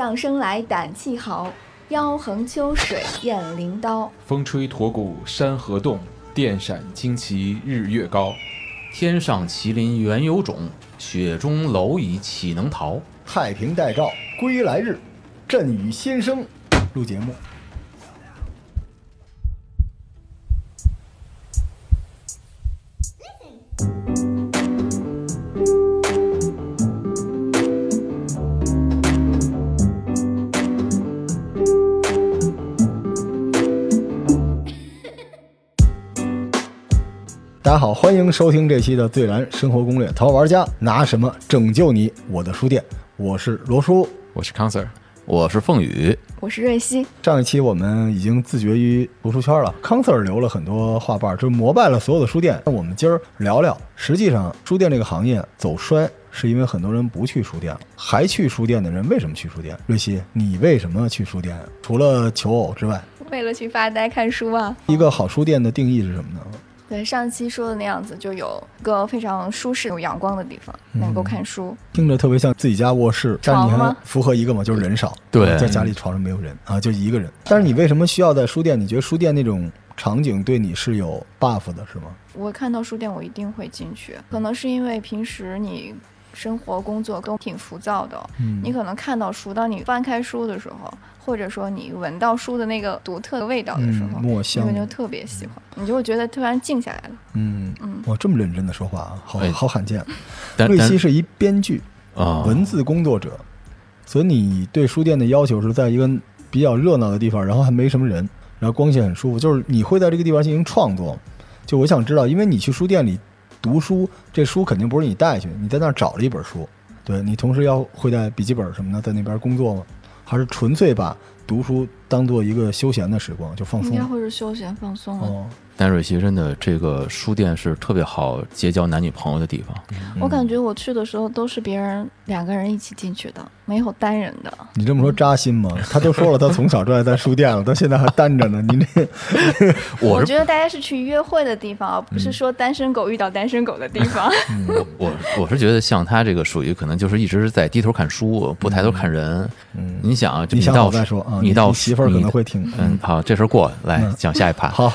将生来胆气豪，腰横秋水雁翎刀。风吹驼骨山河动，电闪旌旗日月高。天上麒麟原有种，雪中蝼蚁岂能逃？太平待诏归来日，朕与先生录节目。大家好，欢迎收听这期的《最燃生活攻略》，淘宝玩家拿什么拯救你？我的书店，我是罗叔。我是康 Sir，我是凤宇，我是瑞希。上一期我们已经自绝于读书圈了，康 Sir 留了很多话瓣，就膜拜了所有的书店。那我们今儿聊聊，实际上书店这个行业走衰，是因为很多人不去书店了，还去书店的人为什么去书店？瑞希，你为什么去书店？除了求偶之外，为了去发呆看书啊。一个好书店的定义是什么呢？对，上期说的那样子，就有个非常舒适、有阳光的地方，能够看书。听着特别像自己家卧室，但是你还床吗符合一个嘛，就是人少。对在家里床上没有人啊，就一个人。但是你为什么需要在书店？你觉得书店那种场景对你是有 buff 的，是吗？我看到书店，我一定会进去。可能是因为平时你生活工作都挺浮躁的，嗯。你可能看到书，当你翻开书的时候，或者说你闻到书的那个独特的味道的时候，嗯墨香。你就特别喜欢，你就会觉得突然静下来了。嗯嗯。哇，这么认真的说话啊，好哎。好罕见。瑞希是一编剧，啊，文字工作者，所以你对书店的要求是在一个比较热闹的地方，然后还没什么人，然后光线很舒服，就是你会在这个地方进行创作。就我想知道，因为你去书店里读书，这书肯定不是你带去，你在那儿找了一本书，对你同时要会带笔记本什么的在那边工作吗？还是纯粹把读书当做一个休闲的时光，就放松应该？会是休闲放松了。哦，但瑞希真的这个书店是特别好结交男女朋友的地方。我感觉我去的时候都是别人两个人一起进去的，没有单人的。你这么说扎心吗？他都说了，他从小就爱在书店了，到现在还单着呢。你这 我觉得大家是去约会的地方，而不是说单身狗遇到单身狗的地方。我我是觉得像他这个属于可能就是一直在低头看书，不抬头看人。嗯你想啊，就你到好再说啊。你到你媳妇儿可能会听。嗯，好，这事儿过，来嗯讲下一趴。好，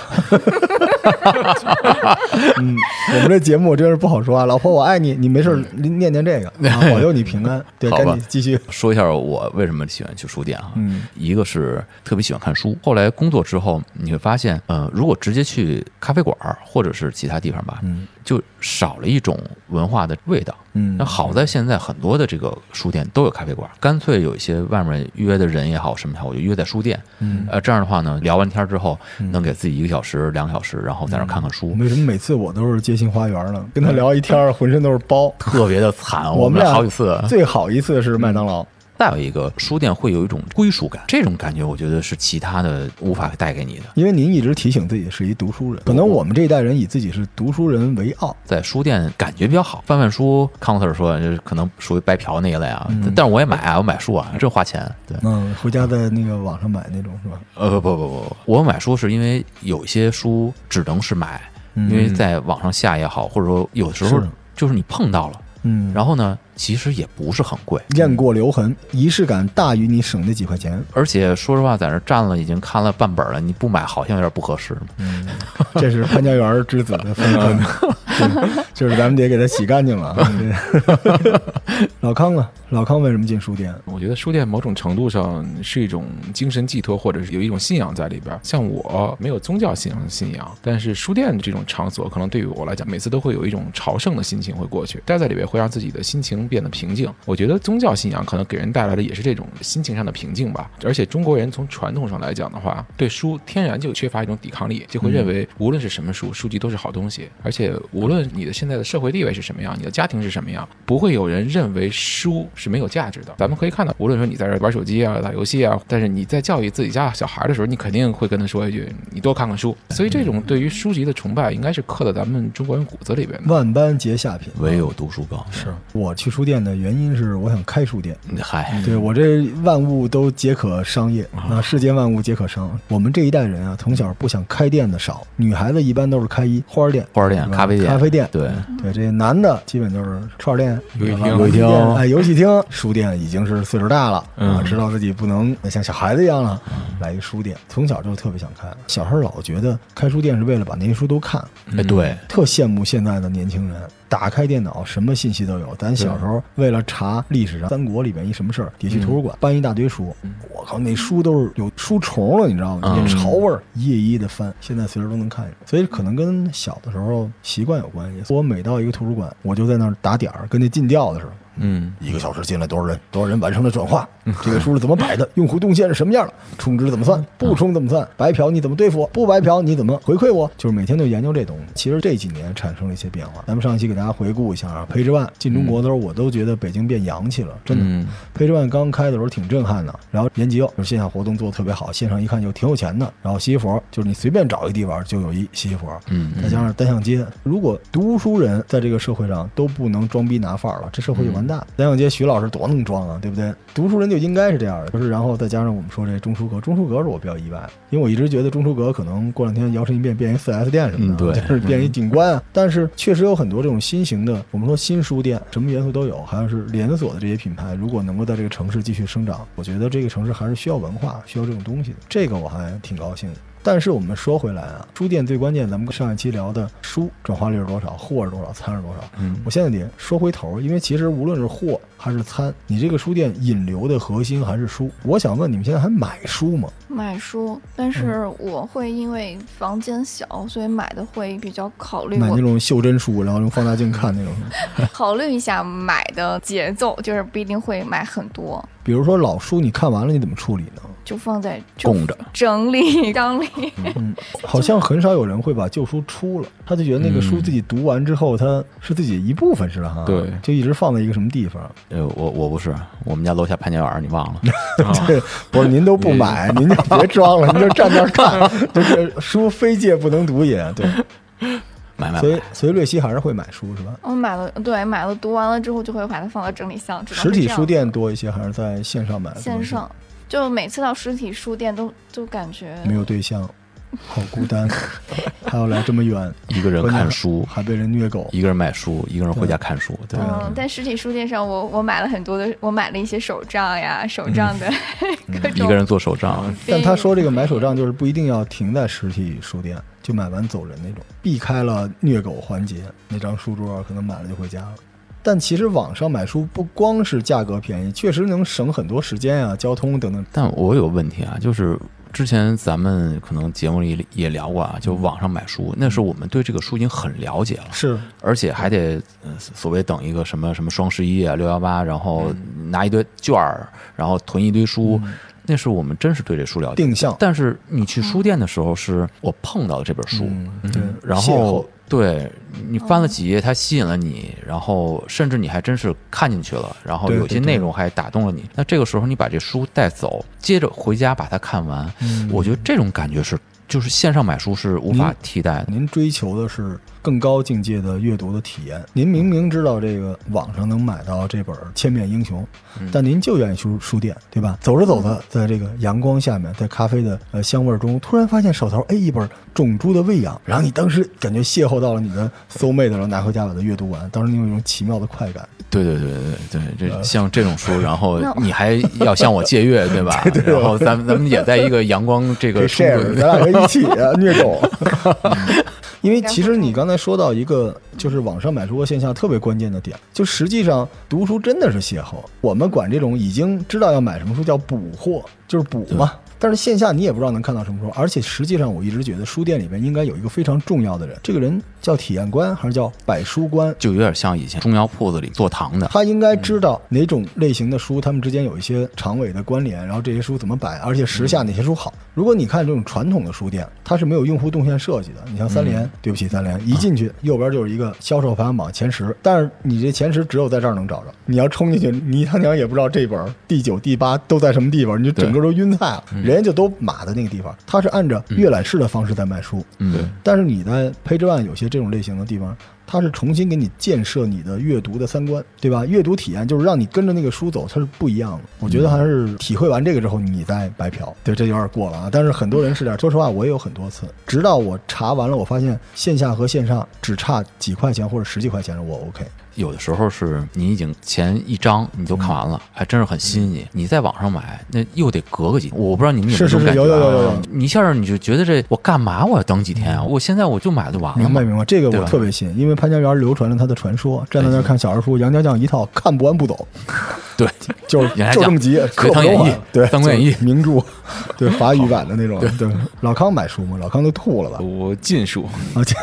嗯，我们这节目真是不好说啊。老婆，我爱你，你没事儿念念这个，啊 保佑你平安。对，赶紧继续。说一下我为什么喜欢去书店啊？嗯一个是特别喜欢看书，后来工作之后你会发现，呃，如果直接去咖啡馆儿或者是其他地方吧，嗯就少了一种文化的味道。嗯那好在现在很多的这个书店都有咖啡馆，干脆有一些外面约的人也好，什么也好，我就约在书店。嗯，呃，这样的话呢，聊完天之后，能给自己一个小时、两个小时，然后在那看看书，为什么每次我都是街心花园呢？跟他聊一天儿，浑身都是包。特别的惨。我们俩们好几次。最好一次是麦当劳。再有一个，书店会有一种归属感，这种感觉我觉得是其他的无法带给你的。因为您一直提醒自己是一读书人，可能我们这一代人以自己是读书人为傲。在书店感觉比较好，翻翻书，康 Sir 说就是可能属于白嫖那一类啊，嗯但是我也买啊，我买书啊，这花钱。对，嗯，回家在那个网上买那种是吧？呃不不不不，我买书是因为有一些书只能是买，嗯因为在网上下也好，或者说有时候就是你碰到了，嗯，然后呢，其实也不是很贵，雁过留痕，仪式感大于你省那几块钱。而且说实话，在那站了已经看了半本了，你不买好像有点不合适。嗯，这是潘家园之子的风格，对 就是咱们得给他洗干净了 老康呢？老康为什么进书店？我觉得书店某种程度上是一种精神寄托，或者是有一种信仰在里边。像我没有宗教信仰信仰，但是书店这种场所，可能对于我来讲，每次都会有一种朝圣的心情会过去，待在里边会让自己的心情变得平静。我觉得宗教信仰可能给人带来的也是这种心情上的平静吧。而且中国人从传统上来讲的话，对书天然就缺乏一种抵抗力，就会认为无论是什么书，书籍都是好东西。而且无论你的现在的社会地位是什么样，你的家庭是什么样，不会有人认为书是没有价值的。咱们可以看到，无论说你在这玩手机啊、打游戏啊，但是你在教育自己家小孩的时候，你肯定会跟他说一句：“你多看看书。”所以这种对于书籍的崇拜，应该是刻在咱们中国人骨子里边的。万般皆下品，唯有读书高。是我去书店的原因是我想开书店。嗨，对我这万物都皆可商业啊，世间万物皆可商。我们这一代人啊，从小不想开店的少，女孩子一般都是开一花店、花店、咖啡店咖啡店。对，对，这男的基本就是串店、游戏厅游戏厅，哎，游戏厅、书店已经是岁数大了啊，嗯知道自己不能像小孩子一样了，来一书店。从小就特别想开，小时候老觉得开书店是为了把那些书都看，哎对，特羡慕现在的年轻人，打开电脑什么信息都有。咱小时候为了查历史上三国里边一什么事儿，得去图书馆搬一大堆书。我靠，那书都是有书虫了，你知道吗？嗯那潮味儿，一页一页的翻，现在随时都能看见。所以可能跟小的时候习惯有关系。我每到一个图书馆，我就在那儿打点儿，跟那进调的似的。嗯，一个小时进来多少人？多少人完成了转化？这个书是怎么摆的？用户动线是什么样的？充值怎么算？不充怎么算？白嫖你怎么对付我？不白嫖你怎么回馈我？就是每天都研究这东西。其实这几年产生了一些变化。咱们上一期给大家回顾一下啊，Page One 进中国的时候，我都觉得北京变洋气了，真的。嗯 Page One 刚开的时候挺震撼的，然后延吉就是线下活动做的特别好，线上一看就挺有钱的。然后西西弗就是你随便找一个地方就有一西西弗，嗯再加上单向街，如果读书人在这个社会上都不能装逼拿范儿了，这社会就完蛋。单向街徐老师多能装啊，对不对？读书人就应该是这样的，就是然后再加上我们说这中书阁，中书阁是我比较意外，因为我一直觉得中书阁可能过两天摇身一变变一四 S 店什么的，嗯对就是变一景观啊。但是确实有很多这种新型的，我们说新书店，什么元素都有，还有是连锁的这些品牌，如果能够在这个城市继续生长，我觉得这个城市还是需要文化，需要这种东西的，这个我还挺高兴的。但是我们说回来啊，书店最关键，咱们上一期聊的书转化率是多少，货是多少，餐是多少。嗯我现在得说回头，因为其实无论是货还是餐，你这个书店引流的核心还是书。我想问，你们现在还买书吗？买书，但是我会因为房间小，所以买的会比较考虑买那种袖珍书，然后用放大镜看那种。考虑一下买的节奏，就是不一定会买很多，比如说老书，你看完了你怎么处理呢？就放在供着，整理整理。嗯，好像很少有人会把旧书出了，他就觉得那个书自己读完之后，它是自己一部分似的哈。对就一直放在一个什么地方。呃，我我不是，我们家楼下潘家园儿，你忘了？对，不是您都不买，您就别装了，您就站那儿看，就是书非借不能读也。对，买买所以，所以瑞希还是会买书是吧？我买了，对，买了读完了之后就会把它放到整理箱。实体书店多一些，还是在线上买？线上，就每次到实体书店都就感觉没有对象，好孤单，还要来这么远，一个人看书，还被人虐狗。一个人买书，一个人回家看书，对，嗯，在实体书店上我，我买了很多的，我买了一些手账呀，手账的 各种。一个人做手账，但他说这个买手账就是不一定要停在实体书店，就买完走人那种，避开了虐狗环节。那张书桌可能买了就回家了。但其实网上买书不光是价格便宜，确实能省很多时间啊、交通等等。但我有问题啊，就是之前咱们可能节目里也聊过啊，就网上买书，那时候我们对这个书已经很了解了，是，而且还得呃所谓等一个什么什么双十一啊、六幺八，然后拿一堆券儿，然后囤一堆书，那是我们真是对这书了解。定向。但是你去书店的时候，是我碰到的这本书，嗯，对，然后对你翻了几页，它吸引了你，然后甚至你还真是看进去了，然后有些内容还打动了你。那这个时候你把这书带走，接着回家把它看完，嗯。我觉得这种感觉是就是线上买书是无法替代的。您追求的是更高境界的阅读的体验。您明明知道这个网上能买到这本《千面英雄》，但您就愿意去书店，对吧？走着走着，在这个阳光下面，在咖啡的呃香味中，突然发现手头哎一本《种猪的喂养》，然后你当时感觉邂逅到了你的 soul mate，然后拿回家把它阅读完，当时你有一种奇妙的快感。对对对对对，呃这像这种书，然后你还要向我借阅，对吧？然后咱们咱们也在一个阳光这个一起啊虐狗。因为其实你刚才说到一个，就是网上买书和线下特别关键的点，就实际上读书真的是邂逅。我们管这种已经知道要买什么书叫补货，就是补嘛。但是线下你也不知道能看到什么书，而且实际上我一直觉得书店里面应该有一个非常重要的人，这个人叫体验官还是叫摆书官？就有点像以前中药铺子里做糖的，他应该知道哪种类型的书，他们之间有一些长尾的关联，然后这些书怎么摆，而且时下哪些书好。如果你看这种传统的书店，它是没有用户动线设计的。你像三联，对不起，三联一进去右边就是一个销售排行榜前十，但是你这前十只有在这儿能找着。你要冲进去，你他娘也不知道这本第九、第八都在什么地方，你就整个都晕菜了。人人家就都码在那个地方，他是按照阅览室的方式在卖书。嗯，但是你在 Page One 有些这种类型的地方，它是重新给你建设你的阅读的三观，对吧？阅读体验就是让你跟着那个书走，它是不一样的。我觉得还是体会完这个之后，你再白嫖。对，这有点过了啊。但是很多人是这样，说实话，我也有很多次，直到我查完了，我发现线下和线上只差几块钱或者十几块钱，我 OK。有的时候是你已经前一章你就看完了，还真是很吸引你，你在网上买那又得隔个几，我不知道你们有没有是是是这种感觉啊？有有有有有你一下你就觉得这我干嘛我要等几天啊？我现在我就买就完了。明白明白，这个我特别信，因为潘家园流传了他的传说，站在那看小人书，杨家将一套看不完不走，对，就是就这么急，刻不汤演义对，三国演义名著，对法语版的那种，对。老康买书吗？老康都吐了吧？我禁书，啊，这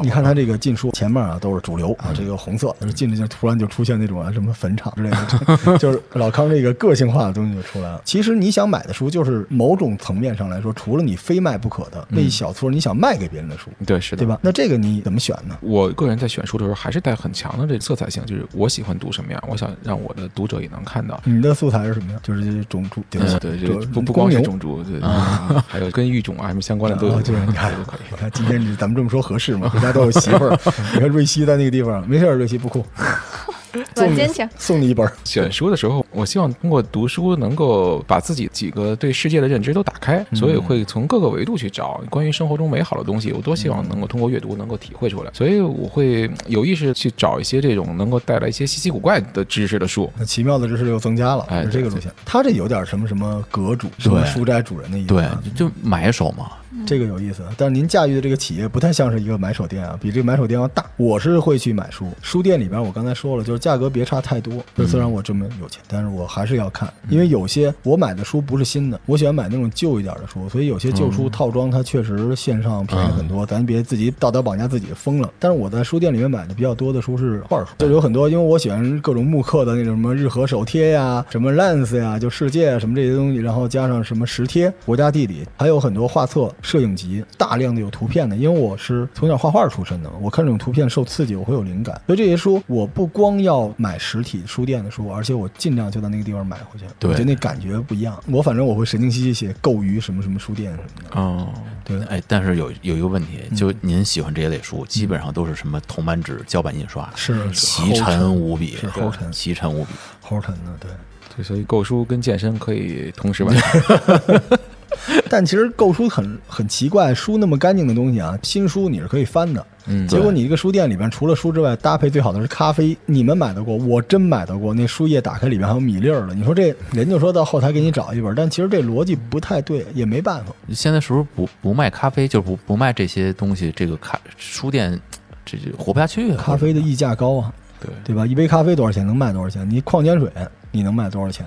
你看他这个禁书前面啊都是主流啊，这个红色，进去就突然就出现那种啊什么坟场之类的，就是老康这个个性化的东西就出来了。其实你想买的书，就是某种层面上来说，除了你非卖不可的那一小撮你想卖给别人的书，对，是的，对？吧？那这个你怎么选呢？我个人在选书的时候，还是带很强的这个色彩性，就是我喜欢读什么样，我想让我的读者也能看到。你的素材是什么呀？就是这些种猪，对嗯，对，这不不光是种猪，对，嗯 还有跟育种啊什么相关的都有，是你看都可以。你看今天你咱们这么说合适吗？回家都有媳妇儿，你看瑞希在那个地方，没事儿，瑞希不哭，送你坚强送你一本。选书的时候，我希望通过读书能够把自己几个对世界的认知都打开，所以会从各个维度去找关于生活中美好的东西。我多希望能够通过阅读能够体会出来，所以我会有意识去找一些这种能够带来一些稀奇古怪的知识的书。那奇妙的知识又增加了，哎是这个路线。他这有点什么什么阁主、什么书斋主人的意思对啊，，就买手嘛。这个有意思。但是您驾驭的这个企业不太像是一个买手店啊，比这个买手店要大。我是会去买书，书店里边我刚才说了，就是价格别差太多。就虽然我这么有钱，但是我还是要看，因为有些我买的书不是新的，我喜欢买那种旧一点的书，所以有些旧书套装它确实线上便宜很多，咱别自己道德绑架自己疯了。但是我在书店里面买的比较多的书是画书，就有很多，因为我喜欢各种木刻的那种什么日和手贴呀、什么 Lens 呀，就世界啊什么这些东西，然后加上什么石贴、国家地理，还有很多画册、摄影集，大量的有图片的。因为我是从小画画出身的，我看这种图片受刺激，我会有灵感。所以这些书我不光要买实体书店的书，而且我尽量就在那个地方买回去，对我觉得那感觉不一样。我反正我会神经兮兮写购于什么什么书店什么的。哦，对，哎，但是有有一个问题，嗯就您喜欢这一类书，基本上都是什么铜版纸、胶版印刷，是奇沉无比，是齁沉奇沉无比。齁沉的，对。对，所以购书跟健身可以同时完成。但其实购书很很奇怪，书那么干净的东西啊，新书你是可以翻的。嗯，结果你一个书店里边除了书之外，搭配最好的是咖啡。你们买到过？我真买到过。那书页打开里边还有米粒儿了。你说这人就说到后台给你找一本，但其实这逻辑不太对，也没办法。现在是不是不不卖咖啡，就不不卖这些东西？这个咖书店这就活不下去啊！咖啡的溢价高啊，对，对吧？一杯咖啡多少钱？能卖多少钱？你矿泉水你能卖多少钱？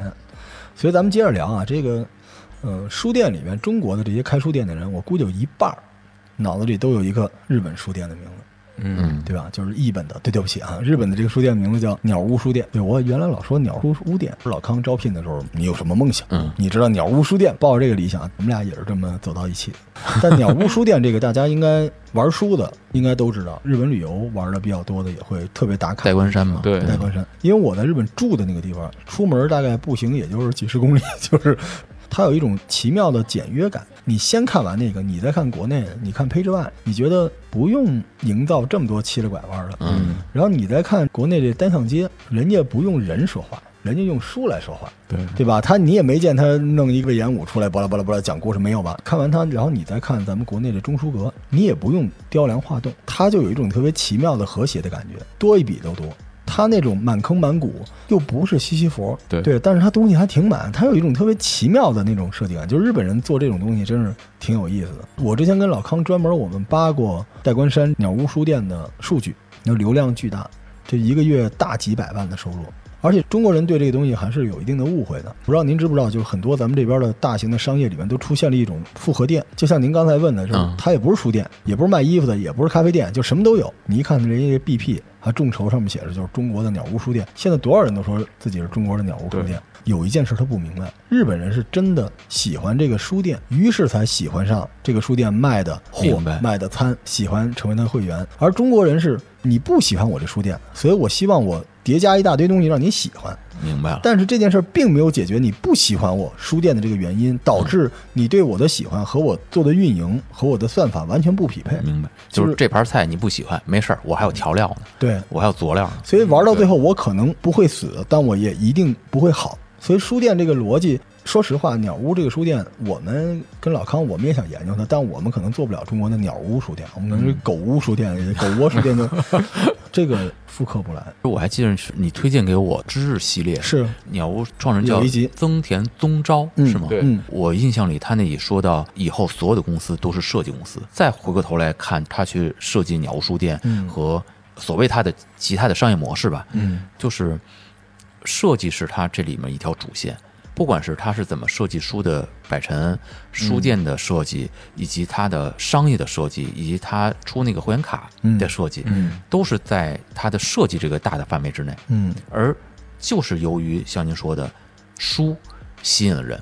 所以咱们接着聊啊，这个呃，书店里面中国的这些开书店的人，我估计有一半儿脑子里都有一个日本书店的名字。嗯，对吧？就是译本的，对，对不起啊，日本的这个书店名字叫鸟屋书店。对我原来老说鸟屋书店，老康招聘的时候，你有什么梦想？嗯，你知道鸟屋书店抱着这个理想，我们俩也是这么走到一起的。但鸟屋书店这个，大家应该玩书的应该都知道，日本旅游玩的比较多的也会特别打卡。代官山嘛，对代官山，因为我在日本住的那个地方，出门大概步行也就是几十公里，就是它有一种奇妙的简约感。你先看完那个，你再看国内，你看 Page One，你觉得不用营造这么多七了拐弯的，嗯，然后你再看国内这单向街，人家不用人说话，人家用书来说话，对，对吧？他你也没见他弄一个演武出来，巴拉巴拉巴拉讲故事没有吧？看完他，然后你再看咱们国内的中书阁，你也不用雕梁画栋，他就有一种特别奇妙的和谐的感觉，多一笔都多。它那种满坑满谷，又不是西西弗，对对，但是它东西还挺满，它有一种特别奇妙的那种设计感。就是日本人做这种东西真是挺有意思的。我之前跟老康专门我们扒过代官山鸟屋书店的数据，那流量巨大，这一个月大几百万的收入。而且中国人对这个东西还是有一定的误会的。不知道您知不知道，就是很多咱们这边的大型的商业里面都出现了一种复合店，就像您刚才问的，就是嗯它也不是书店，也不是卖衣服的，也不是咖啡店，就什么都有。你一看人家 BP 还众筹上面写着就是中国的鸟屋书店，现在多少人都说自己是中国的鸟屋书店。有一件事他不明白，日本人是真的喜欢这个书店，于是才喜欢上这个书店卖的货、卖的餐，喜欢成为他的会员。而中国人是你不喜欢我这书店，所以我希望我叠加一大堆东西让你喜欢。明白了。但是这件事儿并没有解决你不喜欢我书店的这个原因，导致你对我的喜欢和我做的运营和我的算法完全不匹配。明白，就就是是这盘菜你不喜欢，没事儿，我还有调料呢，对，我还有佐料呢。所以玩到最后，我可能不会死，但我也一定不会好。所以书店这个逻辑，说实话，鸟屋这个书店，我们跟老康我们也想研究它，但我们可能做不了中国的鸟屋书店，我们可能是狗屋书店、狗窝书店就 这个复刻不来。我还记得是你推荐给我知日系列，是鸟屋创始人叫增田宗昭，嗯是吗？对嗯我印象里，他那里说到以后所有的公司都是设计公司，再回过头来看他去设计鸟屋书店嗯和所谓他的其他的商业模式吧，嗯就是设计是他这里面一条主线。不管是他是怎么设计书的摆陈、书店的设计，以及他的商业的设计，以及他出那个会员卡的设计，嗯。都是在他的设计这个大的范围之内。嗯。而就是由于像您说的，书吸引了人，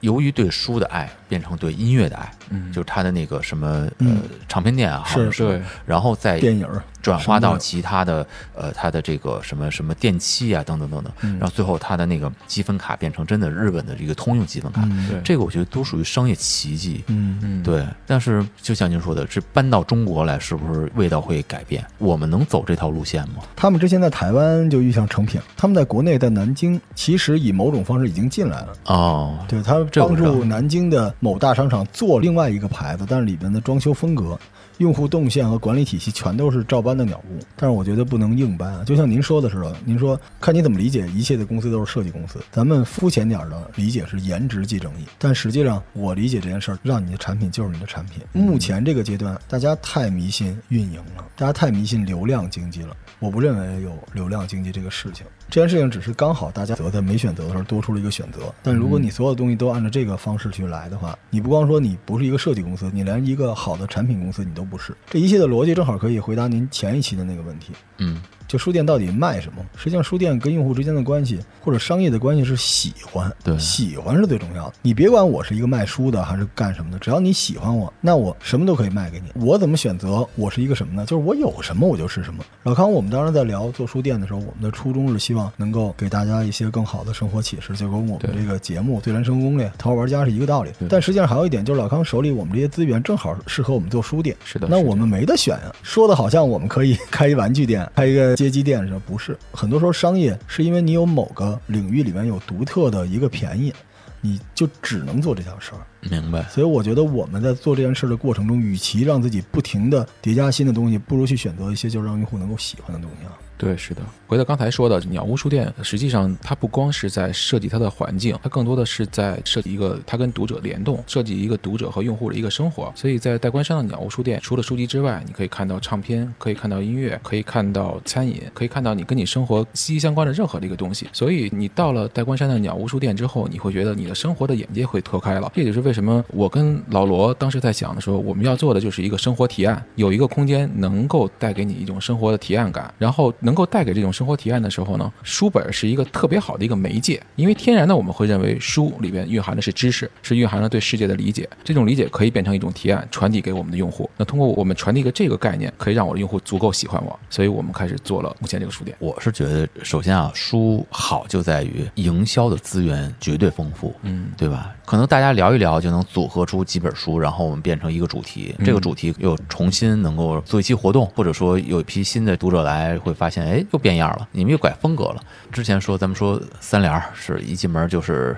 由于对书的爱变成对音乐的爱，嗯。就是他的那个什么呃嗯。唱片店啊，好像是。然后再电影转化到其他的呃他的这个什么什么电器啊等等等等，嗯。然后最后他的那个积分卡变成真的日本的一个通用积分卡，这个我觉得都属于商业奇迹。嗯。嗯，对，但是就像您说的，这搬到中国来，是不是味道会改变？我们能走这条路线吗？他们之前在台湾就遇上成品，他们在国内在南京其实以某种方式已经进来了。哦，对他帮助南京的某大商场做另外一个牌子，但是里边的装修风格、用户动线和管理体系全都是照搬的鸟屋。但是我觉得不能硬搬啊，就像您说的似的，您说看你怎么理解，一切的公司都是设计公司。咱们肤浅点的理解是颜值即正义，但实际上我理解这件事儿，让你的产品就是你的产品。目前这个阶段，大家太迷信运营了，大家太迷信流量经济了。我不认为有流量经济这个事情，这件事情只是刚好大家择在没选择的时候多出了一个选择。但如果你所有东西都按照这个方式去来的话，你不光说你不是一个设计公司，你连一个好的产品公司你都不是。这一切的逻辑正好可以回答您前一期的那个问题。嗯，就书店到底卖什么？实际上，书店跟用户之间的关系或者商业的关系是喜欢，对喜欢是最重要的。你别管我是一个卖书的还是干什么的，只要你喜欢我，那我什么都可以卖给你。我怎么选择？我是一个什么呢？就是我有什么我就是什么。老康，我们当时在聊做书店的时候，我们的初衷是希望能够给大家一些更好的生活启示，就跟我们这个节目《最燃生活攻略》《淘宝玩家》是一个道理。但实际上还有一点，就是老康手里我们这些资源正好适合我们做书店。是的，是的那我们没得选呀、说的好像我们可以 开一玩具店、开一个街机店是，不是。很多时候商业是因为你有某个领域里面有独特的一个便宜，你就只能做这条事儿。明白。所以我觉得我们在做这件事的过程中，与其让自己不停的叠加新的东西，不如去选择一些就是让用户能够喜欢的东西啊。对，是的。回到刚才说的鸟屋书店，实际上它不光是在设计它的环境，它更多的是在设计一个它跟读者联动，设计一个读者和用户的一个生活。所以在代官山的鸟屋书店，除了书籍之外，你可以看到唱片，可以看到音乐，可以看到餐饮，可以看到你跟你生活息息相关的任何的一个东西。所以你到了代官山的鸟屋书店之后，你会觉得你的生活的眼界会拓开了。这就是为什么我跟老罗当时在想的时候，我们要做的就是一个生活提案，有一个空间能够带给你一种生活的提案感，然后能够带给这种生活提案的时候呢，书本是一个特别好的一个媒介，因为天然的我们会认为书里边蕴含的是知识，是蕴含了对世界的理解，这种理解可以变成一种提案，传递给我们的用户。那通过我们传递一个这个概念，可以让我的用户足够喜欢我，所以我们开始做了目前这个书店。我是觉得，首先啊，书好就在于营销的资源绝对丰富，嗯，对吧？可能大家聊一聊就能组合出几本书，然后我们变成一个主题，这个主题又重新能够做一期活动，或者说有一批新的读者来，会发现，哎，又变样了，你们又改风格了。之前说咱们说三联儿是一进门就是，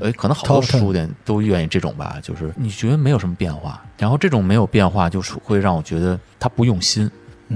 哎，可能好多书店都愿意这种吧，就是你觉得没有什么变化，然后这种没有变化，就是会让我觉得他不用心。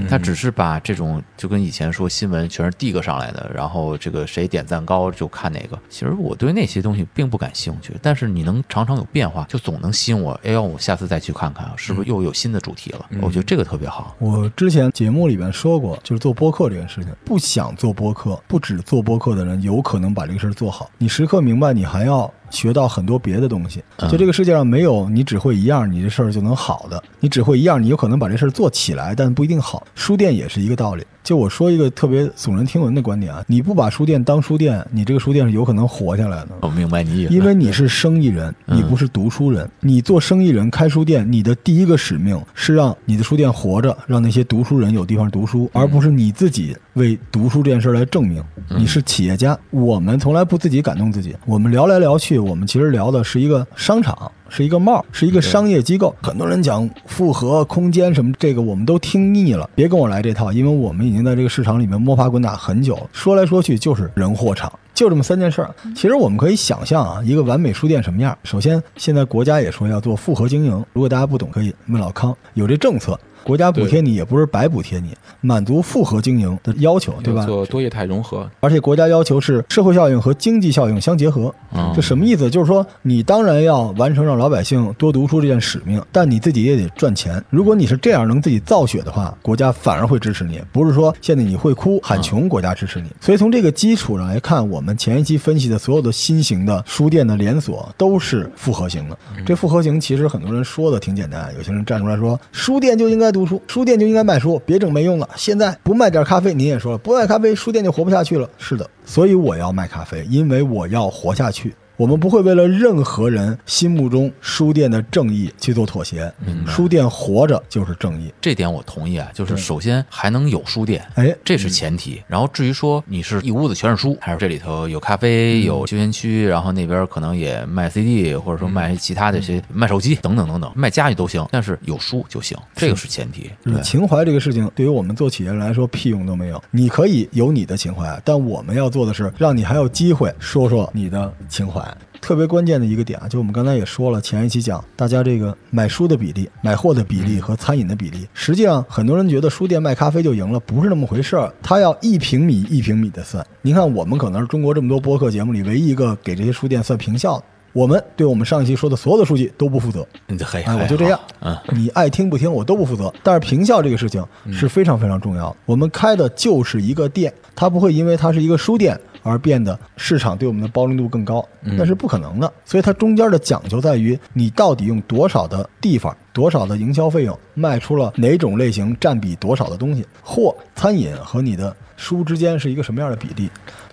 他只是把这种就跟以前说新闻全是递个上来的，然后这个谁点赞高就看哪个。其实我对那些东西并不感兴趣，但是你能常常有变化，就总能吸引我。哎呦，我下次再去看看，是不是又有新的主题了？我觉得这个特别好。我之前节目里边说过，就是做播客这件事情，不想做播客，不只做播客的人，有可能把这个事儿做好。你时刻明白，你还要学到很多别的东西。嗯就这个世界上没有你只会一样，你这事儿就能好的。你只会一样，你有可能把这事儿做起来，但不一定好。书店也是一个道理。就我说一个特别耸人听闻的观点啊，你不把书店当书店，你这个书店是有可能活下来的。我明白你意思，因为你是生意人，嗯你不是读书人。你做生意人开书店，你的第一个使命是让你的书店活着，让那些读书人有地方读书，而不是你自己为读书这件事来证明。你是企业家，我们从来不自己感动自己。我们聊来聊去，我们其实聊的是一个商场。是一个帽，是一个商业机构。很多人讲复合空间什么，这个我们都听腻了。别跟我来这套，因为我们已经在这个市场里面摸爬滚打很久了。说来说去就是人货场，就这么三件事儿。其实我们可以想象啊，一个完美书店什么样。首先，现在国家也说要做复合经营，如果大家不懂，可以问老康，有这政策。国家补贴你也不是白补贴你，满足复合经营的要求，对吧？做多业态融合，而且国家要求是社会效应和经济效应相结合。嗯这什么意思？就是说，你当然要完成让老百姓多读书这件使命，但你自己也得赚钱。如果你是这样能自己造血的话，国家反而会支持你，不是说现在你会哭喊穷，国家支持你。所以从这个基础上来看，我们前一期分析的所有的新型的书店的连锁都是复合型的。这复合型其实很多人说的挺简单，有些人站出来说，书店就应该读书，书店就应该卖书，别整没用了。现在不卖点咖啡，您也说了，不卖咖啡，书店就活不下去了。是的，所以我要卖咖啡，因为我要活下去。我们不会为了任何人心目中书店的正义去做妥协，书店活着就是正义。这点我同意啊，就是首先还能有书店，哎，这是前提。然后至于说你是一屋子全是书，还是这里头有咖啡、有休闲区，然后那边可能也卖 CD，或者说卖其他的一些卖手机等等等等，卖家具都行，但是有书就行，这个是前提。就是情怀这个事情，对于我们做企业人来说屁用都没有。你可以有你的情怀，但我们要做的是让你还有机会说说你的情怀。特别关键的一个点啊，就我们刚才也说了，前一期讲大家这个买书的比例、买货的比例和餐饮的比例，实际上很多人觉得书店卖咖啡就赢了，不是那么回事儿。他要一平米一平米的算。您看，我们可能是中国这么多播客节目里唯一一个给这些书店算平效的。我们对我们上一期说的所有的数据都不负责，你这嘿，哎，我就这样好，嗯，你爱听不听我都不负责。但是平效这个事情是非常非常重要的。我们开的就是一个店，它不会因为它是一个书店而变得市场对我们的包容度更高，那是不可能的。所以它中间的讲究在于你到底用多少的地方、多少的营销费用卖出了哪种类型占比多少的东西，或、餐饮和你的书之间是一个什么样的比例？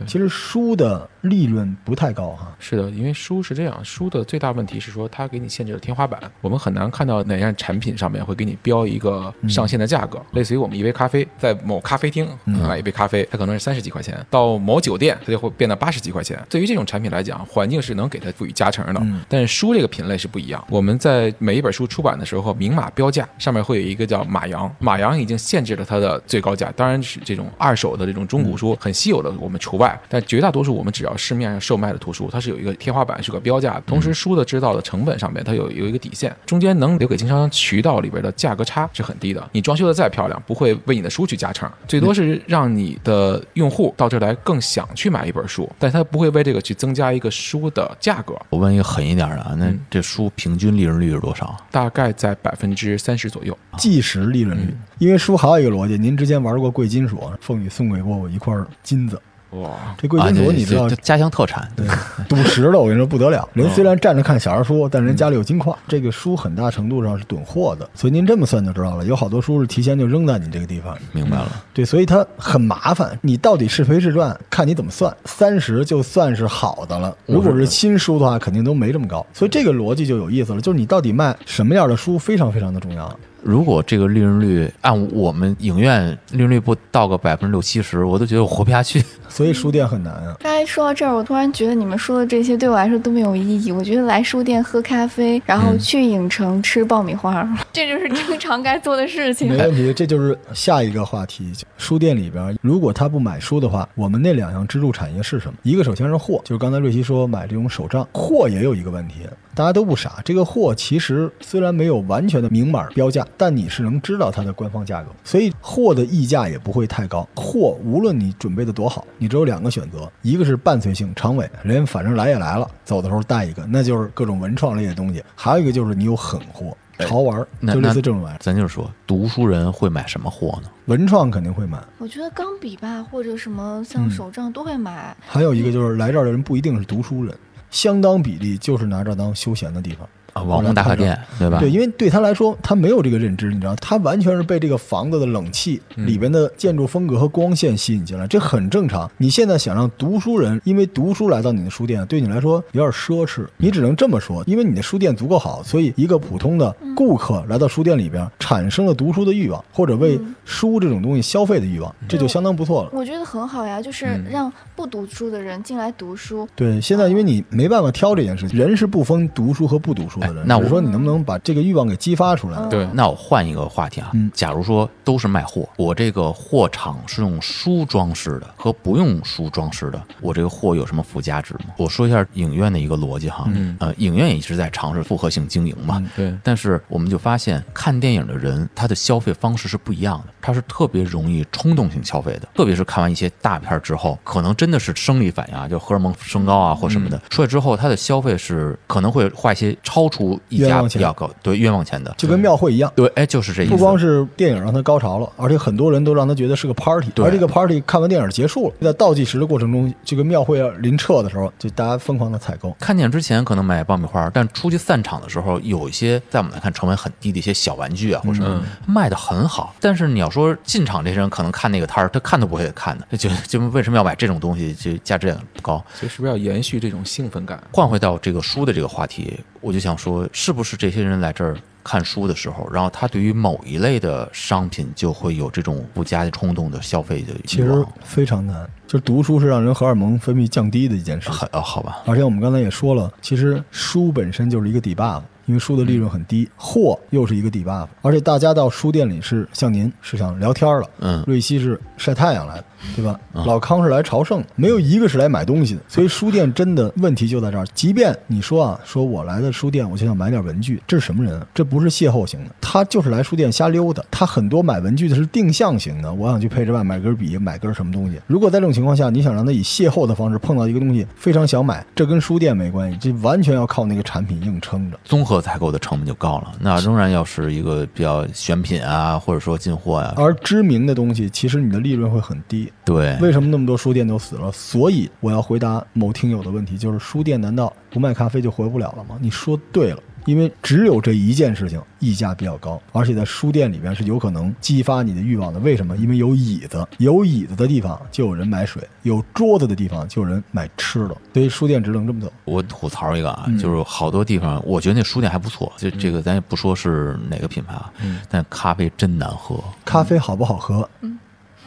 其实书的利润不太高哈。是的，因为书是这样，书的最大问题是说它给你限制了天花板，我们很难看到哪样产品上面会给你标一个上限的价格，类似于我们一杯咖啡，在某咖啡厅买一杯咖啡，它可能是三十几块钱，到某酒店它就会变到八十几块钱。对于这种产品来讲，环境是能给它赋予加成的，但是书这个品类是不一样。我们在每一本书出版的时候，明码标价，上面会有一个叫马洋，马洋已经限制了它的最高价，当然是这种二手的这种中古书很稀有的我们除外，但绝大多数我们只要市面上售卖的图书，它是有一个天花板，是个标价。同时，书的制造的成本上面它有有一个底线，中间能留给经销商渠道里边的价格差是很低的。你装修的再漂亮，不会为你的书去加成，最多是让你的用户到这儿来更想去买一本书，但它不会为这个去增加一个书的价格，我问一个狠一点的啊，那这书平均利润率是多少？大概在百分之三十左右。计时利润率，因为书还有一个逻辑，您之前玩过贵金属，凤宇送给过我一块金子，哇，这贵金属你知道家乡特产，对，赌石的，我跟你说不得了。人虽然站着看小人书，但人家里有金矿。这个书很大程度上是囤货的，所以您这么算就知道了。有好多书是提前就扔在你这个地方。明白了。对，所以它很麻烦。你到底是赔是赚，看你怎么算。三十就算是好的了，如果是新书的话，肯定都没这么高。所以这个逻辑就有意思了，就是你到底卖什么样的书，非常非常的重要。如果这个利润率按我们影院利润率不到个百分之六七十，我都觉得我活不下去。所以书店很难啊。刚才说到这儿，我突然觉得你们说的这些对我来说都没有意义。我觉得来书店喝咖啡，然后去影城吃爆米花，这就是正常该做的事情没。问题，这就是下一个话题。书店里边，如果他不买书的话，我们那两项支柱产业是什么？一个首先是货，就是刚才瑞希说买这种手账，货也有一个问题，大家都不傻。这个货其实虽然没有完全的明码标价，但你是能知道它的官方价格，所以货的溢价也不会太高。货无论你准备的多好，你只有两个选择，一个是伴随性长尾，人反正来也来了，走的时候带一个，那就是各种文创类的东西；还有一个就是你有狠货。潮玩儿就类似这种玩意儿，咱就是说，读书人会买什么货呢？文创肯定会买。我觉得钢笔吧，或者什么像手账都会买。还有一个就是来这儿的人不一定是读书人，相当比例就是拿这当休闲的地方。啊，网红打卡店，对吧？对，因为对他来说，他没有这个认知，你知道，他完全是被这个房子的冷气里边的建筑风格和光线吸引进来，这很正常。你现在想让读书人因为读书来到你的书店，对你来说有点奢侈，你只能这么说，因为你的书店足够好，所以一个普通的顾客来到书店里边，产生了读书的欲望，或者为书这种东西消费的欲望，这就相当不错了。我觉得很好呀，就是让不读书的人进来读书。对，现在因为你没办法挑这件事情，人是不分读书和不读书的人。哎那我只是说你能不能把这个欲望给激发出来？对，那我换一个话题啊，嗯假如说都是卖货，我这个货场是用书装饰的和不用书装饰的，我这个货有什么附加值吗？我说一下影院的一个逻辑哈，嗯呃，影院也一直在尝试复合性经营嘛，对，但是我们就发现，看电影的人他的消费方式是不一样的，他是特别容易冲动性消费的，特别是看完一些大片之后，可能真的是生理反应啊，就荷尔蒙升高啊或什么的，出来之后他的消费是可能会花一些超出溢价冤枉钱比较高，对冤枉钱的，就跟庙会一样。对，哎，就是这意思。不光是电影让他高潮了，而且很多人都让他觉得是个 party，对而这个 party 看完电影结束了，在倒计时的过程中，这个庙会要临撤的时候，就大家疯狂的采购。看电影之前可能买爆米花，但出去散场的时候，有一些在我们来看成本很低的一些小玩具啊，或者什么、卖的很好。但是你要说进场这些人可能看那个摊儿，他看都不会看的，就就为什么要买这种东西？就价值也不高。所以是不是要延续这种兴奋感？换回到这个书的这个话题，我就想说，是不是这些人来这儿看书的时候，然后他对于某一类的商品就会有这种不加冲动的消费的其实？非常难，就是读书是让人荷尔蒙分泌降低的一件事情很。啊，好吧，而且我们刚才也说了，其实书本身就是一个底 buff，因为书的利润很低，货又是一个 debuff，而且大家到书店里是像您是想聊天了，嗯。瑞希是晒太阳来的，对吧？老康是来朝圣，没有一个是来买东西的，所以书店真的问题就在这儿。即便你说啊，说我来的书店，我就想买点文具，这是什么人啊？这不是邂逅型的，他就是来书店瞎溜达。他很多买文具的是定向型的，我想去配置办买根笔，买根什么东西。如果在这种情况下，你想让他以邂逅的方式碰到一个东西，非常想买，这跟书店没关系，这完全要靠那个产品硬撑着。综合采购的成本就高了。那仍然要是一个比较选品啊，或者说进货呀、而知名的东西，其实你的利润会很低。对，为什么那么多书店都死了？所以我要回答某听友的问题，就是书店难道不卖咖啡就活不了了吗？你说对了。因为只有这一件事情溢价比较高，而且在书店里边是有可能激发你的欲望的。为什么？因为有椅子，有椅子的地方就有人买水，有桌子的地方就有人买吃的，所以书店只能这么走。我吐槽一个啊，嗯就是好多地方，我觉得那书店还不错，就这个咱也不说是哪个品牌啊，但咖啡真难喝。咖啡好不好喝？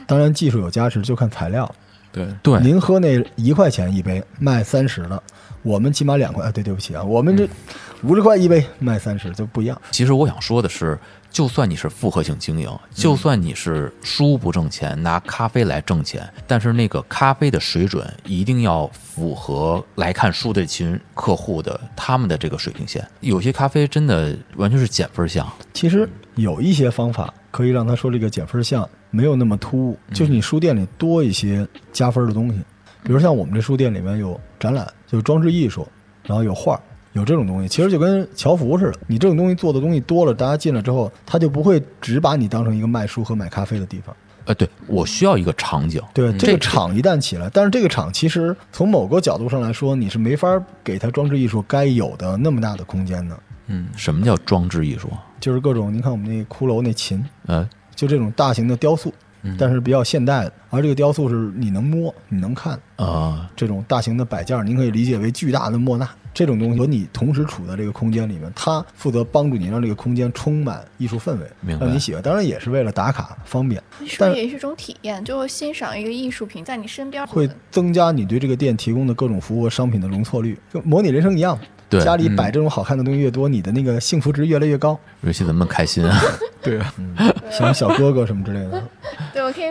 当然技术有加持，就看材料。对，对，您喝那一块钱一杯卖三十的，我们起码两块。哎，对，对不起啊，我们这五十块一杯卖三十就不一样。其实我想说的是，就算你是复合性经营，就算你是书不挣钱，拿咖啡来挣钱，但是那个咖啡的水准一定要符合来看书的这群客户的他们的这个水平线。有些咖啡真的完全是减分项，其实有一些方法可以让他说这个减分项没有那么突兀，就是你书店里多一些加分的东西，比如像我们这书店里面有展览，就是装置艺术，然后有画。有这种东西，其实就跟乔服似的。你这种东西做的东西多了，大家进来之后，他就不会只把你当成一个卖书和买咖啡的地方。呃，对我需要一个场景，对，这个场一旦起来，但是这个场其实从某个角度上来说，你是没法给它装置艺术该有的那么大的空间的。嗯，什么叫装置艺术？就是各种，您看我们那骷髅那琴，呃，就这种大型的雕塑，但是比较现代的，而这个雕塑是你能摸、你能看，啊，这种大型的摆件儿，您可以理解为巨大的莫纳。这种东西和你同时处在这个空间里面，它负责帮助你让这个空间充满艺术氛围，明白让你喜欢。当然也是为了打卡方便，但也是一种体验？就欣赏一个艺术品在你身边，会增加你对这个店提供的各种服务和商品的容错率，就模拟人生一样。对家里摆这种好看的东西越多，你的那个幸福值越来越高。尤其咱们开心啊？对啊，像小哥哥什么之类的，对我可以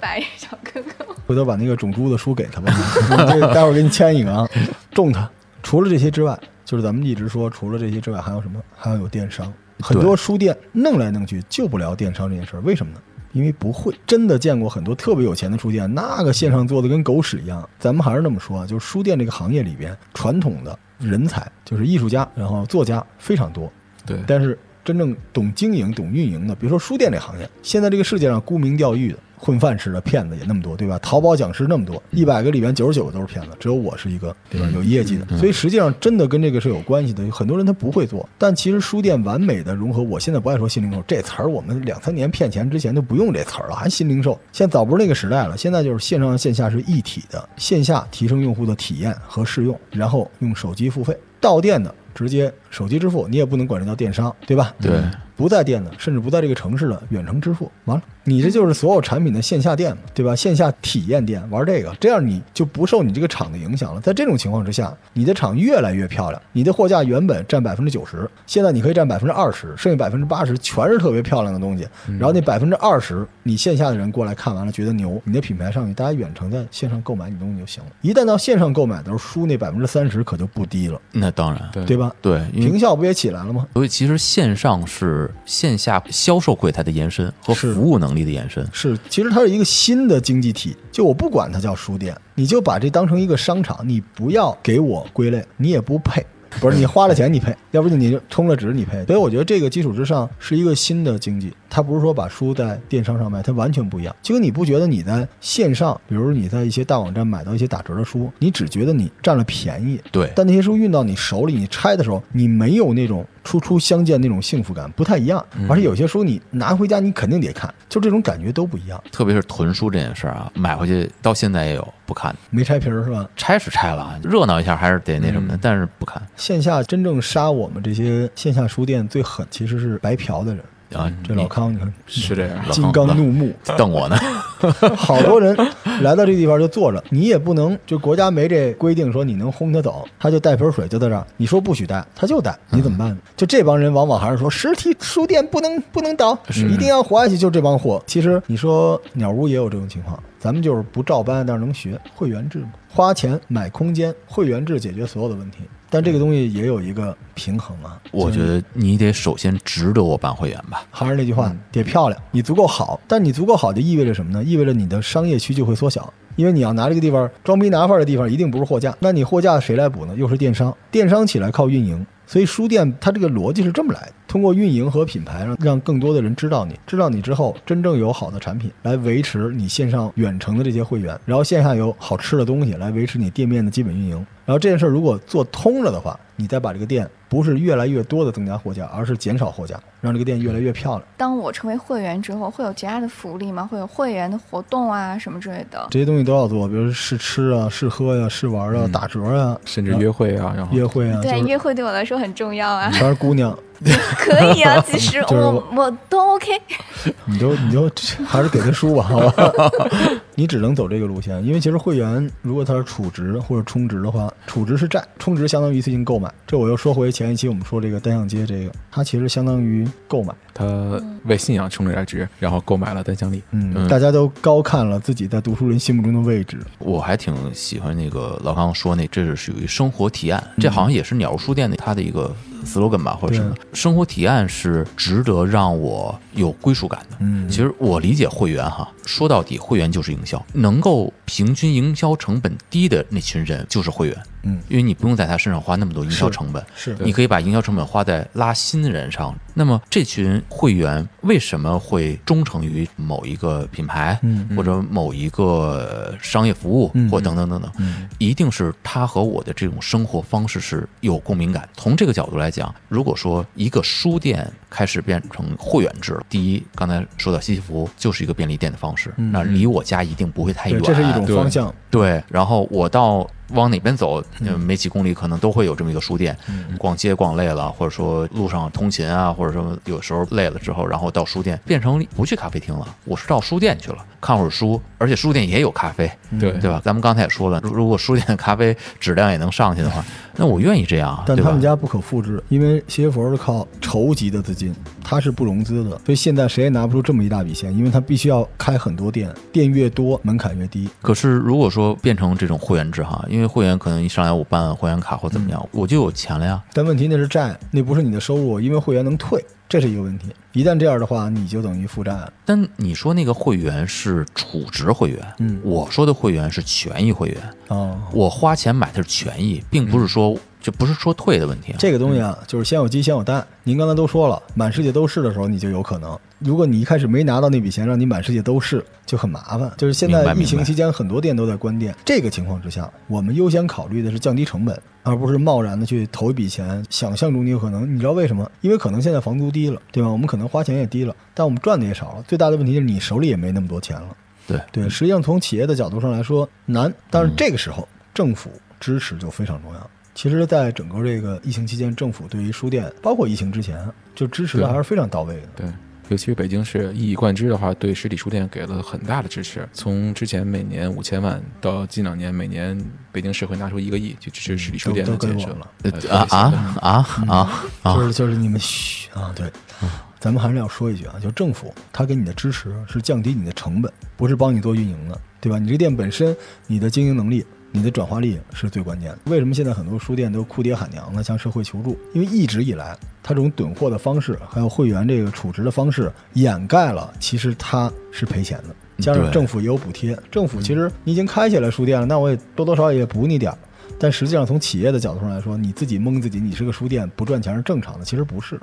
摆一小哥哥。回头把那个种猪的书给他吧，这待会儿给你签一个啊，种他。除了这些之外，就是咱们一直说，除了这些之外还有什么？还要有电商。很多书店弄来弄去救不了电商这件事儿，为什么呢？因为不会。真的见过很多特别有钱的书店，那个线上做的跟狗屎一样。咱们还是那么说啊，就是书店这个行业里边，传统的人才就是艺术家，然后作家非常多，对，但是真正懂经营、懂运营的，比如说书店这行业，现在这个世界上沽名钓誉的。混饭吃的骗子也那么多，对吧？淘宝讲师那么多，一百个里面九十九个都是骗子，只有我是一个，对吧？有业绩的，所以实际上真的跟这个是有关系的。有很多人他不会做，但其实书店完美的融合，我现在不爱说新零售这词儿，我们两三年骗钱之前就不用这词儿了，还新零售。现在早不是那个时代了，现在就是线上线下是一体的，线下提升用户的体验和试用，然后用手机付费，到店的直接手机支付，你也不能管这叫电商，对吧？对。不在店的，甚至不在这个城市的远程支付，完了，你这就是所有产品的线下店嘛，对吧？线下体验店玩这个，这样你就不受你这个厂的影响了。在这种情况之下，你的厂越来越漂亮，你的货架原本占百分之九十，现在你可以占百分之二十，剩下百分之八十全是特别漂亮的东西。然后那百分之二十，你线下的人过来看完了觉得牛，你的品牌上去，大家远程在线上购买你东西就行了。一旦到线上购买的时候，输那百分之三十可就不低了。那当然，对对吧？对，平效不也起来了吗？所以其实线上是。线下销售柜台的延伸和服务能力的延伸是，其实它是一个新的经济体。就我不管它叫书店，你就把这当成一个商场，你不要给我归类，你也不配。不是你花了钱你配，要不就你充了值你配。所以我觉得这个基础之上是一个新的经济，它不是说把书在电商上卖，它完全不一样。就跟你不觉得你在线上，比如你在一些大网站买到一些打折的书，你只觉得你占了便宜，对。但那些书运到你手里，你拆的时候，你没有那种。初初相见那种幸福感不太一样，而且有些书你拿回家你肯定得看，就这种感觉都不一样。特别是囤书这件事儿啊，买回去到现在也有不看，没拆皮儿是吧？拆是拆了，热闹一下还是得那什么的，但是不看。线下真正杀我们这些线下书店最狠，其实是白嫖的人。啊，这老康你看是这样，金刚怒目瞪我呢。好多人来到这个地方就坐着，你也不能就国家没这规定说你能轰他走，他就带瓶水就在这儿。你说不许带，他就带，你怎么办呢？就这帮人往往还是说实体书店不能不能倒，一定要活下去。就这帮货，其实你说鸟屋也有这种情况，咱们就是不照搬，但是能学会员制嘛，花钱买空间，会员制解决所有的问题。但这个东西也有一个平衡啊，我觉得你得首先值得我办会员吧。还是那句话，得漂亮，你足够好。但你足够好就意味着什么呢？意味着你的商业区就会缩小，因为你要拿这个地方装逼拿范儿的地方，一定不是货架。那你货架谁来补呢？又是电商，电商起来靠运营。所以书店它这个逻辑是这么来的：通过运营和品牌，让让更多的人知道你，知道你之后，真正有好的产品来维持你线上远程的这些会员，然后线下有好吃的东西来维持你店面的基本运营。然后这件事儿如果做通了的话，你再把这个店不是越来越多的增加货架，而是减少货架，让这个店越来越漂亮。当我成为会员之后，会有其他的福利吗？会有会员的活动啊什么之类的？这些东西都要做，比如试吃啊、试喝呀、试玩啊、打折啊，甚至约会啊，然后约会啊。对，约会对我来说很重要啊。全是姑娘。可以啊，其实 我我都 OK。你就你就还是给他输吧，好吧。你只能走这个路线，因为其实会员如果他是储值或者充值的话，储值是债，充值相当于一次性购买。这我又说回前一期我们说这个单向街，这个它其实相当于购买，他为信仰充了点值，然后购买了单向力。嗯，大家都高看了自己在读书人心目中的位置。我还挺喜欢那个老刚说那，这是属于生活提案，这好像也是鸟屋书店的它的一个 slogan 吧，或者什么。生活提案是值得让我有归属感的。嗯，其实我理解会员哈，说到底会员就是营销，能够平均营销成本低的那群人就是会员。嗯，因为你不用在他身上花那么多营销成本，是你可以把营销成本花在拉新的人上。那么这群会员为什么会忠诚于某一个品牌，嗯，或者某一个商业服务，或等等等等，一定是他和我的这种生活方式是有共鸣感。从这个角度来讲，如果说一个书店开始变成会员制了，第一，刚才说到西西弗就是一个便利店的方式，那离我家一定不会太远，这是一种方向。对，然后我到。往哪边走，没几公里可能都会有这么一个书店。逛街逛累了，或者说路上通勤啊，或者说有时候累了之后，然后到书店，变成不去咖啡厅了，我是到书店去了，看会儿书，而且书店也有咖啡，对对吧？咱们刚才也说了，如果书店的咖啡质量也能上去的话，那我愿意这样。但他们家不可复制，因为谢佛是靠筹集的资金，他是不融资的，所以现在谁也拿不出这么一大笔钱，因为他必须要开很多店，店越多门槛越低。可是如果说变成这种会员制哈，因为会员可能一上来我办会员卡或怎么样，我就有钱了呀。但问题那是债，那不是你的收入，因为会员能退，这是一个问题。一旦这样的话，你就等于负债了。但你说那个会员是储值会员，嗯，我说的会员是权益会员。哦，我花钱买的是权益，并不是说就不是说退的问题啊。这个东西啊，就是先有鸡先有蛋。您刚才都说了，满世界都是的时候，你就有可能。如果你一开始没拿到那笔钱，让你满世界都是，就很麻烦。就是现在疫情期间，很多店都在关店。这个情况之下，我们优先考虑的是降低成本，而不是贸然的去投一笔钱，想象中你有可能。你知道为什么？因为可能现在房租低了，对吧？我们可能花钱也低了，但我们赚的也少了。最大的问题就是你手里也没那么多钱了。对对，实际上从企业的角度上来说难，但是这个时候政府支持就非常重要。其实，在整个这个疫情期间，政府对于书店，包括疫情之前，就支持的还是非常到位的。对，尤其是北京市一以贯之的话，对实体书店给了很大的支持。从之前每年五千万，到近两年每年北京市会拿出一个亿去支持实体书店的都都给建设我了。啊啊啊啊啊！就是就是你们嘘啊，对，咱们还是要说一句啊，就政府他给你的支持是降低你的成本，不是帮你做运营的，对吧？你这个店本身你的经营能力。你的转化力是最关键的。为什么现在很多书店都哭爹喊娘的向社会求助？因为一直以来，它这种囤货的方式，还有会员这个储值的方式，掩盖了其实它是赔钱的。加上政府也有补贴，政府其实你已经开起来书店了，那我也多多少少也补你点儿。但实际上，从企业的角度上来说，你自己蒙自己，你是个书店不赚钱是正常的，其实不是。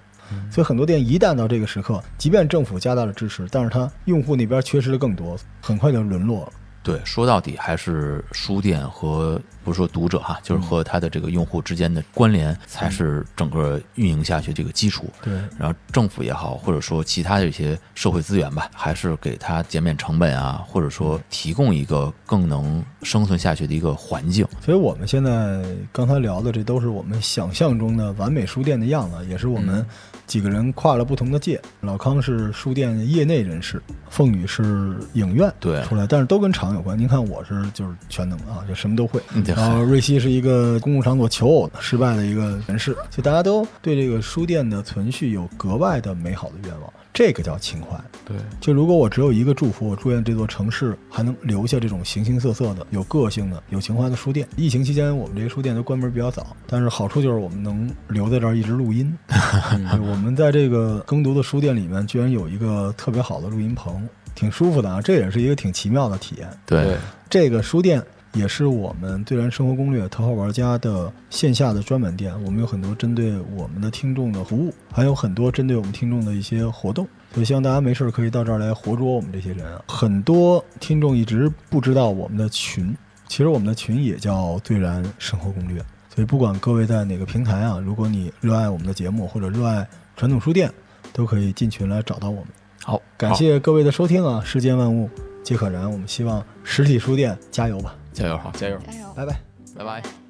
所以很多店一旦到这个时刻，即便政府加大了支持，但是它用户那边缺失的更多，很快就沦落了。对，说到底还是书店和不是说读者哈，就是和他的这个用户之间的关联，才是整个运营下去这个基础。对，然后政府也好，或者说其他的一些社会资源吧，还是给他减免成本啊，或者说提供一个更能生存下去的一个环境。所以我们现在刚才聊的，这都是我们想象中的完美书店的样子，也是我们几个人跨了不同的界。老康是书店业内人士，凤女是影院对出来，但是都跟场有关。您看我是就是全能啊，就什么都会。然后瑞希是一个公共场所求偶失败的一个人士，就大家都对这个书店的存续有格外的美好的愿望，这个叫情怀。对，就如果我只有一个祝福，我祝愿这座城市还能留下这种形形色色的、有个性的、有情怀的书店。疫情期间，我们这些书店都关门比较早，但是好处就是我们能留在这儿一直录音。对 我们在这个耕读的书店里面，居然有一个特别好的录音棚，挺舒服的啊！这也是一个挺奇妙的体验。对，这个书店也是我们对然生活攻略头号玩家的线下的专门店，我们有很多针对我们的听众的服务，还有很多针对我们听众的一些活动。所以希望大家没事儿可以到这儿来活捉我们这些人啊！很多听众一直不知道我们的群，其实我们的群也叫“最然生活攻略”。所以不管各位在哪个平台啊，如果你热爱我们的节目或者热爱传统书店，都可以进群来找到我们。好，感谢各位的收听啊！世间万物皆可燃，我们希望实体书店加油吧！加油，好，加油。加油！拜拜。拜拜。